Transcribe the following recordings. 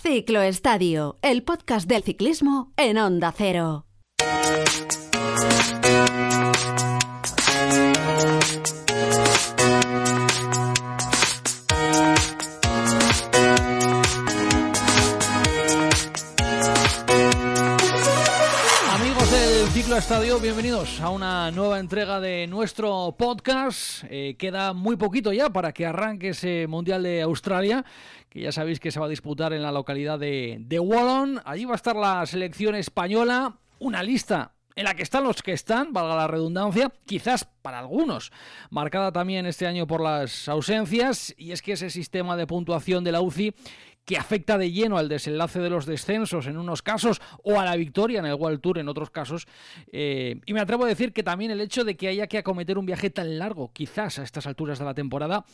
Ciclo Estadio, el podcast del ciclismo en Onda Cero. Estadio, bienvenidos a una nueva entrega de nuestro podcast. Eh, queda muy poquito ya para que arranque ese Mundial de Australia, que ya sabéis que se va a disputar en la localidad de, de Wallon. Allí va a estar la selección española, una lista en la que están los que están, valga la redundancia, quizás para algunos, marcada también este año por las ausencias, y es que ese sistema de puntuación de la UCI que afecta de lleno al desenlace de los descensos en unos casos o a la victoria en el World Tour en otros casos. Eh, y me atrevo a decir que también el hecho de que haya que acometer un viaje tan largo, quizás a estas alturas de la temporada,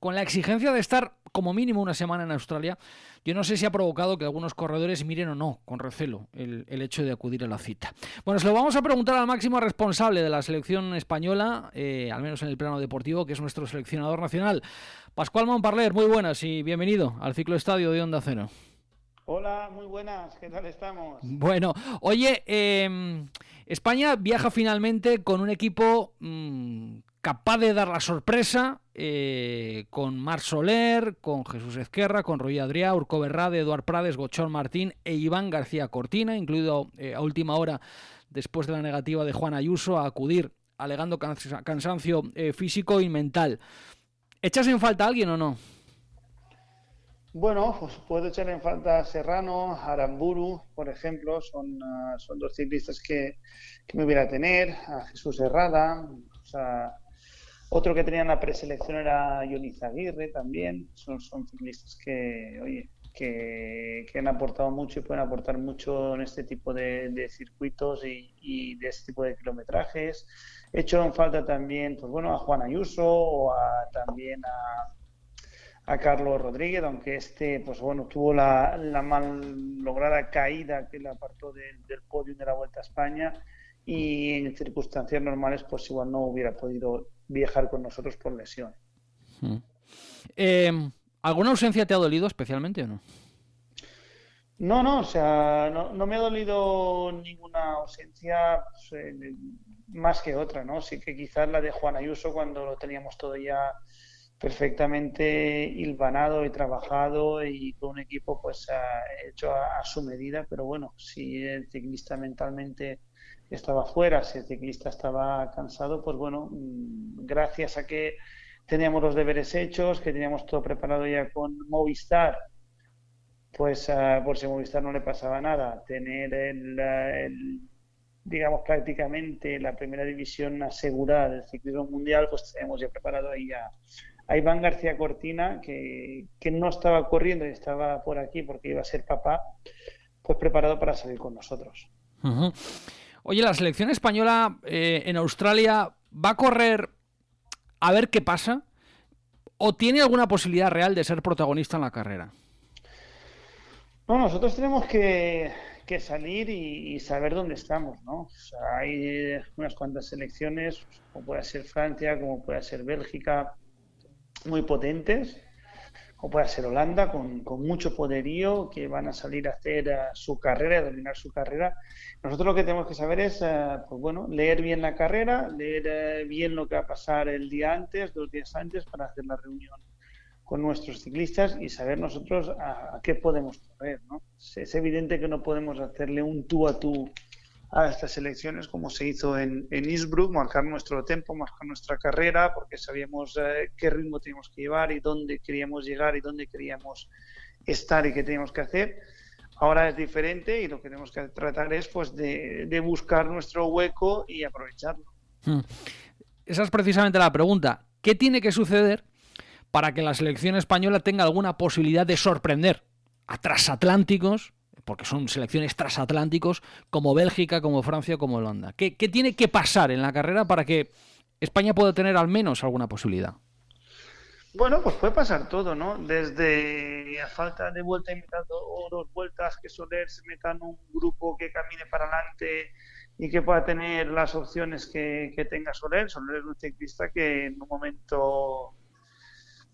con la exigencia de estar como mínimo una semana en Australia, yo no sé si ha provocado que algunos corredores miren o no con recelo el, el hecho de acudir a la cita. Bueno, se lo vamos a preguntar al máximo responsable de la selección española, eh, al menos en el plano deportivo, que es nuestro seleccionador nacional, Pascual Montparler. Muy buenas y bienvenido al ciclo estadio de Onda Cero. Hola, muy buenas, ¿qué tal estamos? Bueno, oye, eh, España viaja finalmente con un equipo mmm, capaz de dar la sorpresa eh, con Mar Soler, con Jesús Ezquerra, con Roy Adrià, Urco Berrade, Eduard Prades, Gochón Martín e Iván García Cortina, incluido eh, a última hora después de la negativa de Juan Ayuso a acudir alegando cans cansancio eh, físico y mental. ¿Echas en falta a alguien o no? Bueno, pues puedo echar en falta a Serrano, Aramburu, por ejemplo, son, son dos ciclistas que, que, me hubiera a tener, a Jesús Herrada, o sea, otro que tenía en la preselección era Yoniz Aguirre también, son, son ciclistas que, oye, que, que, han aportado mucho y pueden aportar mucho en este tipo de, circuitos y, de este tipo de kilometrajes. He falta también, pues bueno, a Juan Ayuso o a, también a a Carlos Rodríguez, aunque este, pues bueno, tuvo la, la mal lograda caída que le apartó de, del podio de la Vuelta a España y en circunstancias normales, pues igual no hubiera podido viajar con nosotros por lesión. Hmm. Eh, ¿Alguna ausencia te ha dolido especialmente o no? No, no, o sea, no, no me ha dolido ninguna ausencia pues, eh, más que otra, ¿no? Sí que quizás la de Juan Ayuso cuando lo teníamos todo ya perfectamente hilvanado y trabajado y con un equipo pues hecho a, a, su medida, pero bueno, si el ciclista mentalmente estaba fuera, si el ciclista estaba cansado, pues bueno, mm, gracias a que teníamos los deberes hechos, que teníamos todo preparado ya con Movistar, pues uh, por si Movistar no le pasaba nada, tener el, digamos prácticamente la primera división asegurada del ciclismo mundial, pues tenemos ya preparado ahí a Iván García Cortina, que, que, no estaba corriendo y estaba por aquí porque iba a ser papá, pues preparado para salir con nosotros. Oye, la selección española eh, en Australia va a correr a ver qué pasa o tiene alguna posibilidad real de ser protagonista en la carrera. No, nosotros tenemos que, que salir y, saber dónde estamos, ¿no? O sea, hay unas cuantas selecciones, como puede ser Francia, como puede ser Bélgica, muy potentes, como puede ser Holanda, con, con, mucho poderío, que van a salir a hacer uh, su carrera, a dominar su carrera. Nosotros lo que tenemos que saber es, uh, pues bueno, leer bien la carrera, leer uh, bien lo que va a pasar el día antes, dos días antes, para hacer la reunión con nuestros ciclistas y saber nosotros a, a qué podemos correr, ¿no? Es, evidente que no podemos hacerle un tú a tú a estas elecciones como se hizo en, en Innsbruck, marcar nuestro tiempo, marcar nuestra carrera, porque sabíamos eh, qué ritmo teníamos que llevar y dónde queríamos llegar y dónde queríamos estar y qué teníamos que hacer. Ahora es diferente y lo que tenemos que tratar es pues de, de buscar nuestro hueco y aprovecharlo. Hmm. Esa es precisamente la pregunta. ¿Qué tiene que suceder para que la selección española tenga alguna posibilidad de sorprender a transatlánticos porque son selecciones transatlánticos como Bélgica, como Francia, como Holanda. ¿Qué, ¿Qué, tiene que pasar en la carrera para que España pueda tener al menos alguna posibilidad? Bueno, pues puede pasar todo, ¿no? Desde a falta de vuelta y mitad o dos vueltas que Soler se meta en un grupo que camine para adelante y que pueda tener las opciones que, que tenga Soler. Soler es un ciclista que en un momento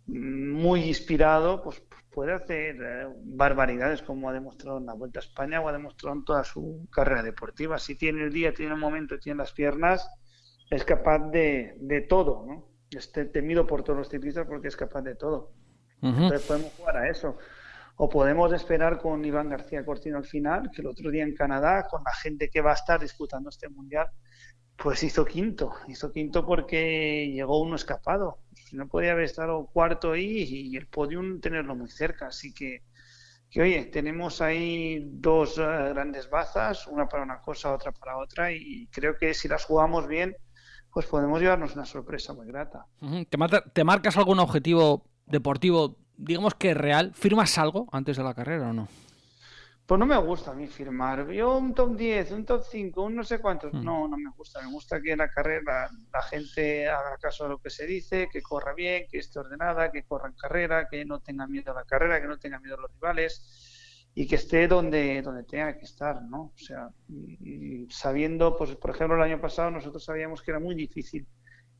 muy inspirado, pues puede hacer eh, barbaridades como ha demostrado en la Vuelta a España o ha demostrado en toda su carrera deportiva. Si tiene el día, tiene el momento, tiene las piernas, es capaz de, de todo, ¿no? Este temido por todos los ciclistas porque es capaz de todo. Entonces podemos jugar a eso. O podemos esperar con Iván García Cortino al final, que el otro día en Canadá, con la gente que va a estar disputando este mundial, pues hizo quinto. Hizo quinto porque llegó uno escapado. No podía haber estado cuarto ahí y el podium tenerlo muy cerca. Así que, oye, tenemos ahí dos eh, grandes bazas, una para una cosa, otra para otra, y creo que si las jugamos bien, pues podemos llevarnos una sorpresa muy grata. ¿Te, marcas algún objetivo deportivo, digamos que real? ¿Firmas algo antes de la carrera o no? Pues no me gusta a mí firmar. Yo un top 10, un top 5, un no sé cuántos. Hmm. No, no me gusta. Me gusta que en la carrera la gente haga caso a lo que se dice, que corra bien, que esté ordenada, que corra en carrera, que no tenga miedo a la carrera, que no tenga miedo a los rivales y que esté donde, donde tenga que estar, ¿no? O sea, sabiendo, pues por ejemplo el año pasado nosotros sabíamos que era muy difícil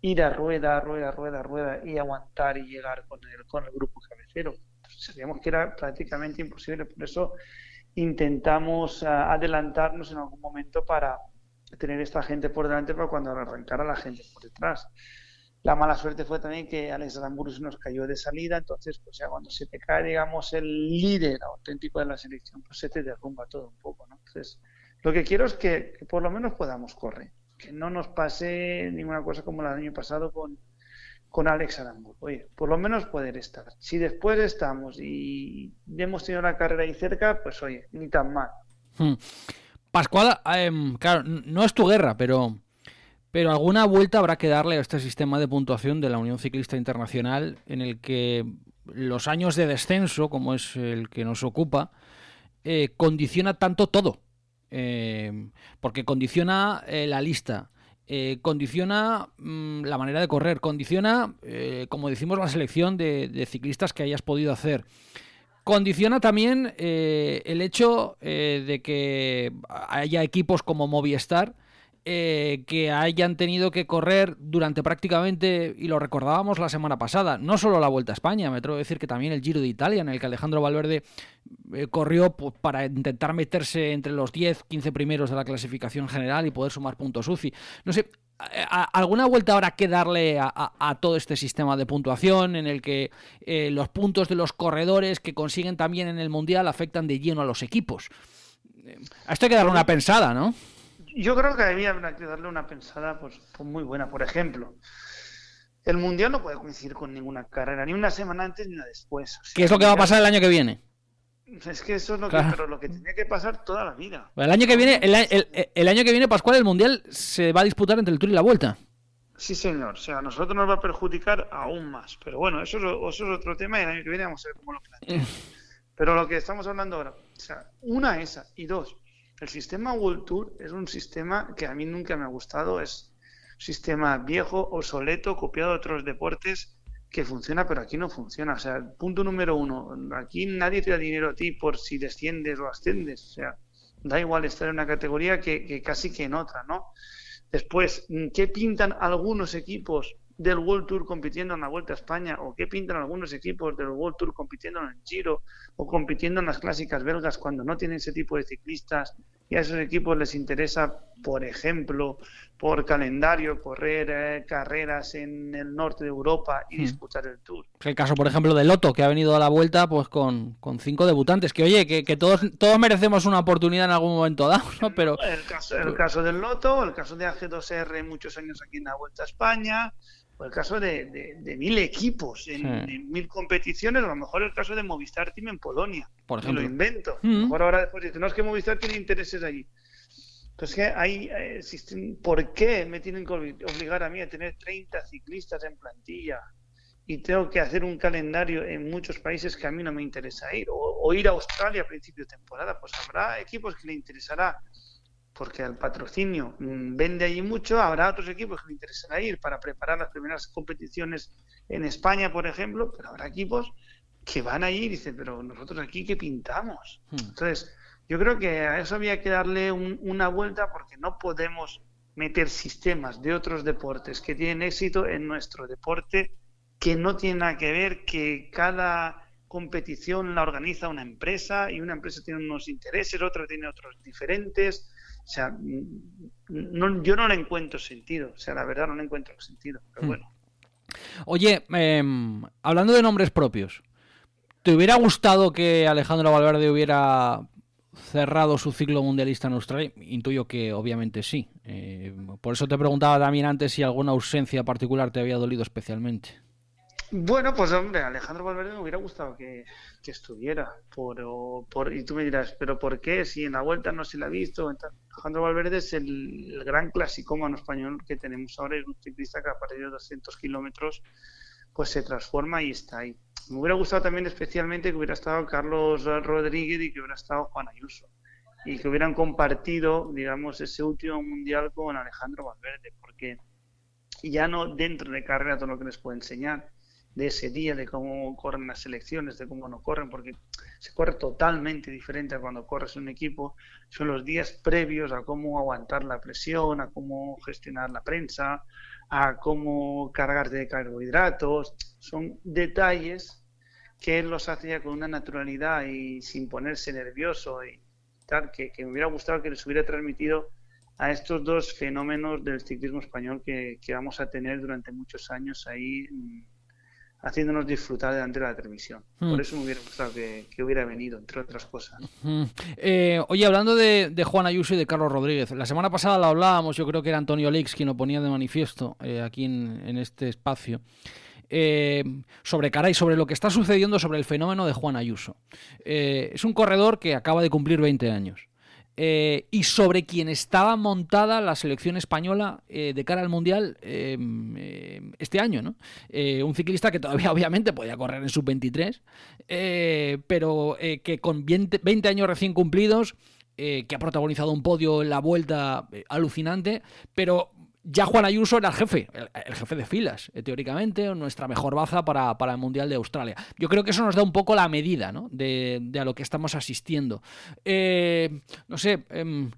ir a rueda, rueda, rueda, rueda y aguantar y llegar con el, con el grupo cabecero. sabíamos que era prácticamente imposible, por eso intentamos eh, adelantarnos en algún momento para tener esta gente por delante para cuando arrancara la gente por detrás. La mala suerte fue también que Alex Ramburus nos cayó de salida, entonces pues ya cuando se te cae, digamos, el líder auténtico de la selección, pues se te derrumba todo un poco, ¿no? Entonces, lo que quiero es que, que por lo menos podamos correr, que no nos pase ninguna cosa como el año pasado con, con Alex Aramburu. Oye, por lo menos poder estar. Si después estamos y hemos tenido la carrera ahí cerca, pues oye, ni tan mal. Hmm. Pascual, em, claro, no es tu guerra, pero, pero alguna vuelta habrá que darle a este sistema de puntuación de la Unión Ciclista Internacional en el que los años de descenso, como es el que nos ocupa, eh, condiciona tanto todo. Eh, porque condiciona eh, la lista, eh, condiciona mm, la manera de correr, condiciona, eh, como decimos, la selección de, ciclistas que hayas podido hacer. Condiciona también eh, el hecho de que haya equipos como Movistar que hayan tenido que correr durante prácticamente, y lo recordábamos la semana pasada, no solo la Vuelta a España, me atrevo a decir que también el Giro de Italia, en el que Alejandro Valverde corrió pues, para intentar meterse entre los 10, 15 primeros de la clasificación general y poder sumar puntos UCI. No sé, ¿Alguna vuelta habrá que darle a, todo este sistema de puntuación en el que eh, los puntos de los corredores que consiguen también en el Mundial afectan de lleno a los equipos? A esto hay que darle una pensada, ¿no? Yo creo que había que darle una pensada pues, pues, muy buena. Por ejemplo, el Mundial no puede coincidir con ninguna carrera, ni una semana antes ni una después. ¿Qué es lo que va a pasar el año que viene? Es que eso es lo que, pero lo que tenía que pasar toda la vida. El año que viene, el, año que viene, Pascual, el Mundial se va a disputar entre el Tour y la Vuelta. Sí, señor. O sea, a nosotros nos va a perjudicar aún más. Pero bueno, eso es, otro tema y el año que viene vamos a ver cómo lo planteamos. pero lo que estamos hablando ahora, o sea, una esa y dos, el sistema World Tour es un sistema que a mí nunca me ha gustado, es un sistema viejo, obsoleto, copiado de otros deportes que funciona, pero aquí no funciona. O sea, punto número uno, aquí nadie te da dinero a ti por si desciendes o ascendes. O sea, da igual estar en una categoría que, casi que en otra, ¿no? Después, ¿qué pintan algunos equipos del World Tour compitiendo en la Vuelta a España? ¿O qué pintan algunos equipos del World Tour compitiendo en el Giro? ¿O compitiendo en las clásicas belgas cuando no tienen ese tipo de ciclistas? Y a esos equipos les interesa, por ejemplo, por calendario, correr eh, carreras en el norte de Europa y hmm. disputar el Tour. El caso, por ejemplo, de Loto, que ha venido a la vuelta pues con, cinco debutantes, que oye, que, todos, todos merecemos una oportunidad en algún momento dado, ¿no? Pero... El caso, el caso del Loto, el caso de AG2R muchos años aquí en la Vuelta a España, o el caso de, mil equipos en, mil competiciones, a lo mejor el caso de Movistar Team en Polonia. Por ejemplo. lo invento. A lo mejor ahora después dice, no es que Movistar tiene intereses allí. Entonces, pues hay, existen, ¿por qué me tienen que obligar a mí a tener 30 ciclistas en plantilla? Y tengo que hacer un calendario en muchos países que a mí no me interesa ir. O, o ir a Australia a principio de temporada. Pues habrá equipos que le interesará porque el patrocinio mm, vende allí mucho, habrá otros equipos que le interesará ir para preparar las primeras competiciones en España, por ejemplo, pero habrá equipos que van a ir y dicen, pero nosotros aquí qué pintamos. Hmm. Entonces, yo creo que a eso había que darle una vuelta porque no podemos meter sistemas de otros deportes que tienen éxito en nuestro deporte que no tiene nada que ver, que cada competición la organiza una empresa y una empresa tiene unos intereses, otra tiene otros diferentes. O sea, no, yo no le encuentro sentido. O sea, la verdad no le encuentro sentido. Pero hmm. bueno. Oye, em, hablando de nombres propios, ¿te hubiera gustado que Alejandro Valverde hubiera cerrado su ciclo mundialista en Australia? Intuyo que obviamente sí. Eh, por eso te preguntaba también antes si alguna ausencia particular te había dolido especialmente. Bueno, pues hombre, Alejandro Valverde me hubiera gustado que, estuviera. Por, y tú me dirás, ¿pero por qué? Si en la vuelta no se la ha visto. Alejandro Valverde es el, el gran clasicómano español que tenemos ahora. Es un ciclista que a partir de 200 kilómetros pues se transforma y está ahí. Me hubiera gustado también especialmente que hubiera estado Carlos Rodríguez y que hubiera estado Juan Ayuso y que hubieran compartido, digamos, ese último mundial con Alejandro Valverde, porque ya no dentro de carrera todo lo que les puedo enseñar, de ese día, de cómo corren las selecciones, de cómo no corren, porque se corre totalmente diferente a cuando corres un equipo, son los días previos a cómo aguantar la presión, a cómo gestionar la prensa, a cómo cargarte de carbohidratos, son detalles que él los hacía con una naturalidad y sin ponerse nervioso y tal, que, me hubiera gustado que les hubiera transmitido a estos dos fenómenos del ciclismo español que, que vamos a tener durante muchos años ahí mm, haciéndonos disfrutar delante de la televisión. Por hmm. eso me hubiera gustado que, hubiera venido, entre otras cosas. Eh, oye, hablando de, Juan Ayuso y de Carlos Rodríguez, la semana pasada lo hablábamos, yo creo que era Antonio Lix quien lo ponía de manifiesto eh, aquí en, este espacio. Eh, sobre cara y sobre lo que está sucediendo sobre el fenómeno de Juan Ayuso. es un corredor que acaba de cumplir 20 años. Eh, y sobre quien estaba montada la selección española eh, de cara al Mundial em, em, este año. ¿no? Eh, un ciclista que todavía obviamente podía correr en sub-23, pero que con 20, 20, años recién cumplidos, que ha protagonizado un podio en la vuelta alucinante, pero ya Juan Ayuso era el jefe, el, jefe de filas, eh, teóricamente, nuestra mejor baza para, el Mundial de Australia. Yo creo que eso nos da un poco la medida ¿no? de, a lo que estamos asistiendo. Eh, no sé, em,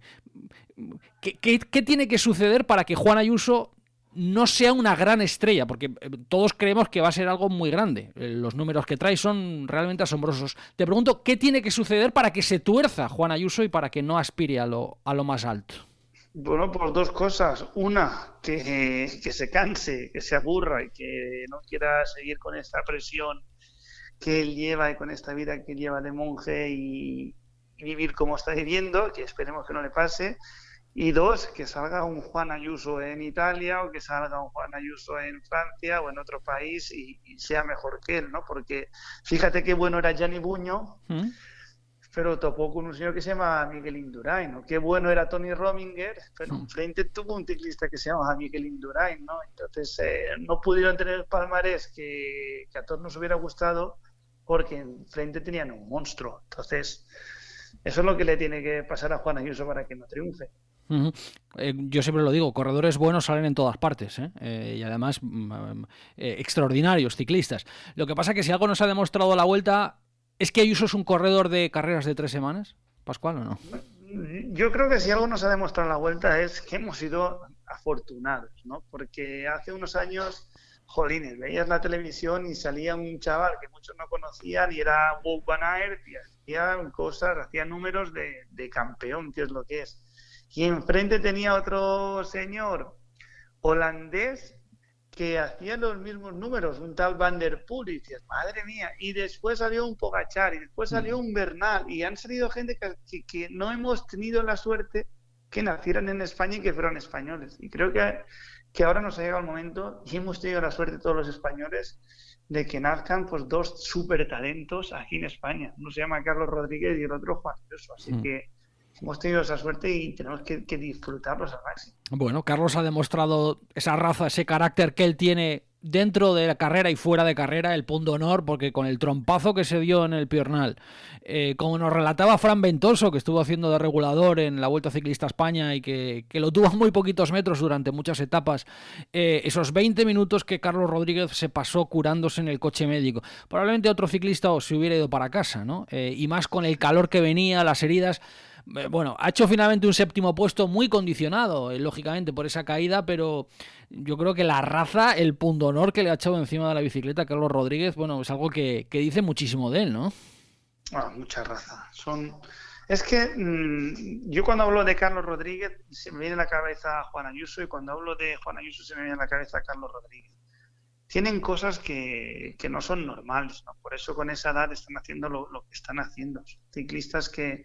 ¿qué, tiene que suceder para que Juan Ayuso no sea una gran estrella, porque eh, todos creemos que va a ser algo muy grande. Los números que trae son realmente asombrosos. Te pregunto, ¿qué tiene que suceder para que se tuerza Juan Ayuso y para que no aspire a lo, a lo más alto? Bueno, por dos cosas. Una, que, se canse, que se aburra y que no quiera seguir con esta presión que él lleva y con esta vida que lleva de monje y, vivir como está viviendo, que esperemos que no le pase. Y dos, que salga un Juan Ayuso en Italia o que salga un Juan Ayuso en Francia o en otro país y, sea mejor que él, ¿no? Porque fíjate qué bueno era Gianni Buño. ¿Mm? Pero topó con un señor que se llama Miguel Indurain, ¿no? Qué bueno era Tony Rominger, pero enfrente tuvo un ciclista que se llama Miguel Indurain, ¿no? Entonces eh, no pudieron tener palmarés que, que a todos nos hubiera gustado porque enfrente tenían un monstruo. Entonces, eso es lo que le tiene que pasar a Juan Ayuso para que no triunfe. Eh, yo siempre lo digo, corredores buenos salen en todas partes ¿eh? y además mm, extraordinarios ciclistas. Lo que pasa es que si algo nos ha demostrado la vuelta ¿Es que Ayuso es un corredor de carreras de tres semanas, Pascual, o no? Yo creo que si algo nos ha demostrado la vuelta es que hemos sido afortunados, ¿no? Porque hace unos años, jolines, veías la televisión y salía un chaval que muchos no conocían y era Bob Van Aert y hacía cosas, hacía números de, de campeón, que es lo que es. Y enfrente tenía otro señor holandés que hacía los mismos números, un tal Van der Poel, y dices, madre mía, y después salió un Pogachar, y después salió un Bernal, y han salido gente que, que, no hemos tenido la suerte que nacieran en España y que fueran españoles. Y creo que, que ahora nos ha llegado el momento, y hemos tenido la suerte todos los españoles, de que nazcan pues dos super talentos aquí en España. Uno se llama Carlos Rodríguez y el otro Juan. Así mm. que hemos tenido esa suerte y tenemos que, que disfrutarlos al máximo. Bueno, Carlos ha demostrado esa raza, ese carácter que él tiene dentro de la carrera y fuera de carrera, el punto honor, porque con el trompazo que se dio en el Piornal, eh, como nos relataba Fran Ventoso, que estuvo haciendo de regulador en la Vuelta Ciclista España y que, lo tuvo a muy poquitos metros durante muchas etapas, eh, esos 20 minutos que Carlos Rodríguez se pasó curándose en el coche médico. Probablemente otro ciclista se hubiera ido para casa, ¿no? Eh, y más con el calor que venía, las heridas bueno, ha hecho finalmente un séptimo puesto muy condicionado, eh, lógicamente, por esa caída, pero yo creo que la raza, el punto honor que le ha echado encima de la bicicleta Carlos Rodríguez, bueno, es algo que, dice muchísimo de él, ¿no? Ah, mucha raza. Son... Es que mm, yo cuando hablo de Carlos Rodríguez se me viene la cabeza Juan Ayuso y cuando hablo de Juan Ayuso se me viene la cabeza Carlos Rodríguez tienen cosas que, no son normales, Por eso con esa edad están haciendo lo, que están haciendo. ciclistas que,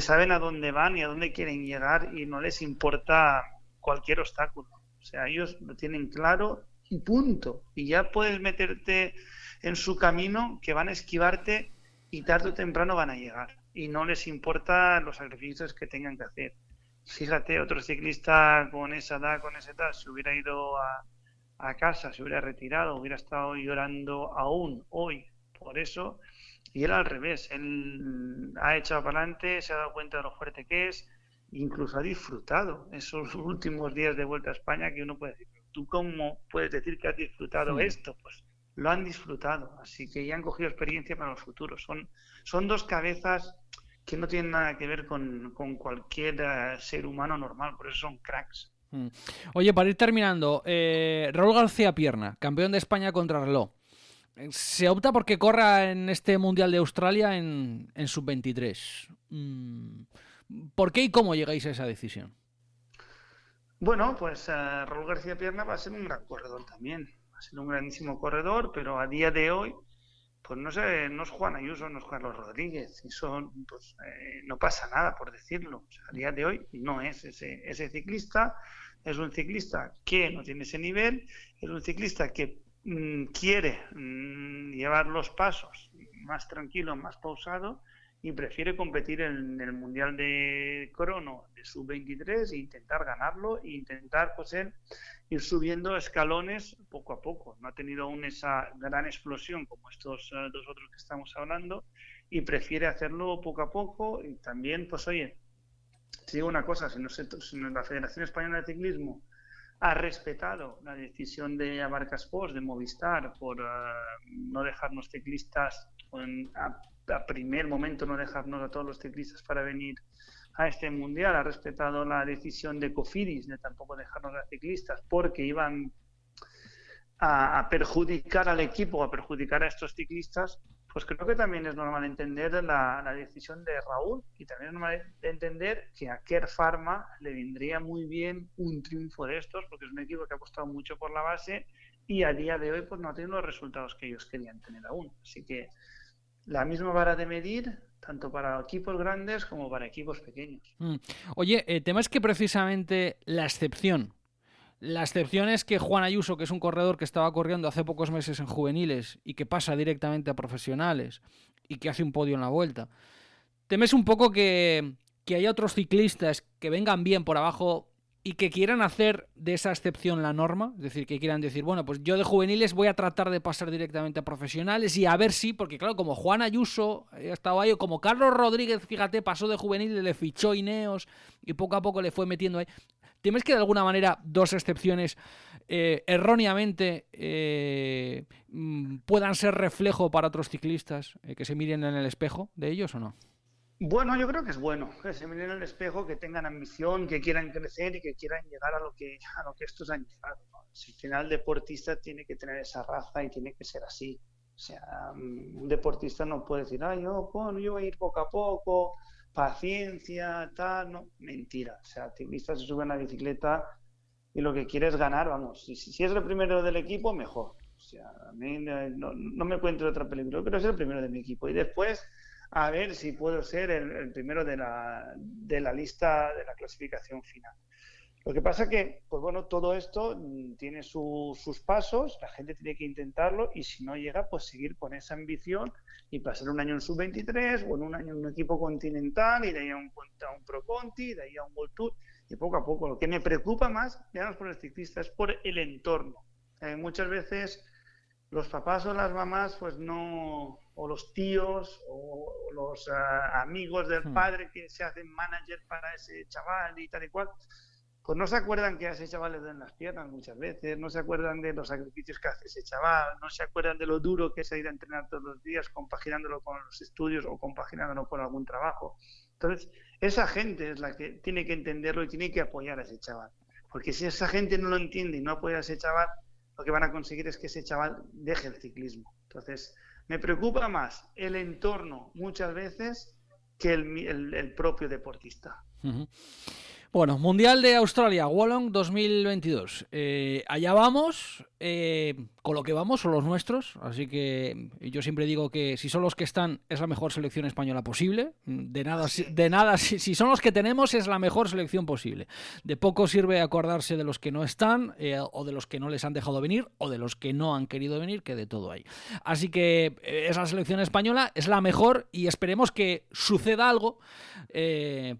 saben a dónde van y a dónde quieren llegar y no les importa cualquier obstáculo. O sea, ellos lo tienen claro y punto. Y ya puedes meterte en su camino que van a esquivarte y tarde o temprano van a llegar. Y no les importa los sacrificios que tengan que hacer. Fíjate, otro ciclista con esa edad, con esa edad, se hubiera ido a, a casa, se hubiera retirado, hubiera estado llorando aún hoy por eso. Y él al revés, él ha echado para adelante, se ha dado cuenta de lo fuerte que es, incluso ha disfrutado esos últimos días de vuelta a España que uno puede decir, ¿tú cómo puedes decir que has disfrutado esto? Pues lo han disfrutado, así que ya han cogido experiencia para los futuros. Son, son dos cabezas que no tienen nada que ver con, con cualquier eh, ser humano normal, por eso son cracks. Mm. Oye, para ir terminando, eh, Raúl García Pierna, campeón de España contra reloj. Se opta porque corra en este Mundial de Australia en, sub-23. Mm. ¿Por qué y cómo llegáis a esa decisión? Bueno, pues uh, Raúl García Pierna va a ser un gran corredor también. Va a ser un grandísimo corredor, pero a día de hoy, pues no sé, no es Juan Ayuso, no es Carlos Rodríguez. Pues, eh, no pasa nada, por decirlo. a día de hoy no es ese, ciclista es un ciclista que no tiene ese nivel, es un ciclista que quiere mm, llevar los pasos más tranquilo, más pausado y prefiere competir en, el Mundial de Crono de sub-23 e intentar ganarlo e intentar pues, ir subiendo escalones poco a poco. No ha tenido aún esa gran explosión como estos eh, dos otros que estamos hablando y prefiere hacerlo poco a poco y también, pues oye, te digo una cosa, si, no si la Federación Española de Ciclismo ha respetado la decisión de Abarca Sports, de Movistar, por eh, no dejarnos ciclistas, a, primer momento no dejarnos a todos los ciclistas para venir a este mundial, ha respetado la decisión de Cofidis de tampoco dejarnos a ciclistas porque iban a, perjudicar al equipo, a perjudicar a estos ciclistas, pues creo que también es normal entender la, decisión de Raúl y también es normal entender que a Kerr Pharma le vendría muy bien un triunfo de estos, porque es un equipo que ha apostado mucho por la base y a día de hoy pues no ha tenido los resultados que ellos querían tener aún. Así que la misma vara de medir tanto para equipos grandes como para equipos pequeños. Mm. Oye, el tema es que precisamente la excepción la excepción es que Juan Ayuso, que es un corredor que estaba corriendo hace pocos meses en juveniles y que pasa directamente a profesionales y que hace un podio en la vuelta, temes un poco que, haya otros ciclistas que vengan bien por abajo y que quieran hacer de esa excepción la norma, es decir, que quieran decir, bueno, pues yo de juveniles voy a tratar de pasar directamente a profesionales y a ver si, porque claro, como Juan Ayuso ha estado ahí, como Carlos Rodríguez, fíjate, pasó de juveniles, le fichó Ineos y poco a poco le fue metiendo ahí. ¿Temes que de alguna manera dos excepciones eh, erróneamente eh, mm, puedan ser reflejo para otros ciclistas eh, que se miren en el espejo de ellos o no? Bueno, yo creo que es bueno que se miren en el espejo, que tengan ambición, que quieran crecer y que quieran llegar a lo que, a lo que estos han llegado. Si al final el deportista tiene que tener esa raza y tiene que ser así. O sea, mm, un deportista no puede decir, ah, yo, bueno, yo voy a ir poco a poco, paciencia, tal, no, mentira. O sea, ciclistas se suben a la bicicleta y lo que quiere es ganar, vamos. Si, es el primero del equipo, mejor. O sea, a mí no, me de otra película, pero es el primero de mi equipo. Y después, a ver si puedo ser el, primero de la, de la lista de la clasificación final. Lo que pasa que, pues bueno, todo esto mm, tiene sus pasos, la gente tiene que intentarlo y si no llega, pues seguir con esa ambición y pasar un año en sub-23 o en un año en un equipo continental y de ahí a un, un Pro Conti, de ahí a un World Tour y poco a poco. Lo que me preocupa más, digamos, por el ciclista es por el entorno. Eh, muchas veces los papás o las mamás, pues no, o los tíos o, los ah, amigos del hmm. padre que se hacen manager para ese chaval y tal y cual, pues no se acuerdan que a ese chaval le dan las piernas muchas veces, no se acuerdan de los sacrificios que hace ese chaval, no se acuerdan de lo duro que es ir a entrenar todos los días, compaginándolo con los estudios o compaginándolo con algún trabajo. Entonces, esa gente es la que tiene que entenderlo y tiene que apoyar a ese chaval. Porque si esa gente no lo entiende y no apoya a ese chaval, lo que van a conseguir es que ese chaval deje el ciclismo. Entonces, me preocupa más el entorno muchas veces que el, propio deportista. Bueno, Mundial de Australia, Wollong 2022. Eh, allá vamos, eh, con lo que vamos son los nuestros, así que yo siempre digo que si son los que están es la mejor selección española posible. De nada, de nada si, son los que tenemos es la mejor selección posible. De poco sirve acordarse de los que no están eh, o de los que no les han dejado venir o de los que no han querido venir, que de todo hay. Así que es la selección española, es la mejor y esperemos que suceda algo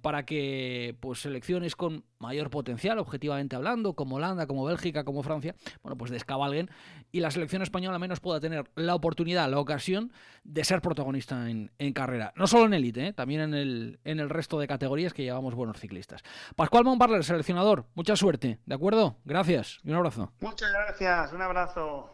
para que pues selecciones con mayor potencial, objetivamente hablando, como Holanda, como Bélgica, como Francia, bueno, pues descabalguen y la selección española menos pueda tener la oportunidad, la ocasión de ser protagonista en, carrera. No solo en élite, ¿eh? también en el, en el resto de categorías que llevamos buenos ciclistas. Pascual Monbarler, seleccionador, mucha suerte, ¿de acuerdo? Gracias y un abrazo. Muchas gracias, un abrazo.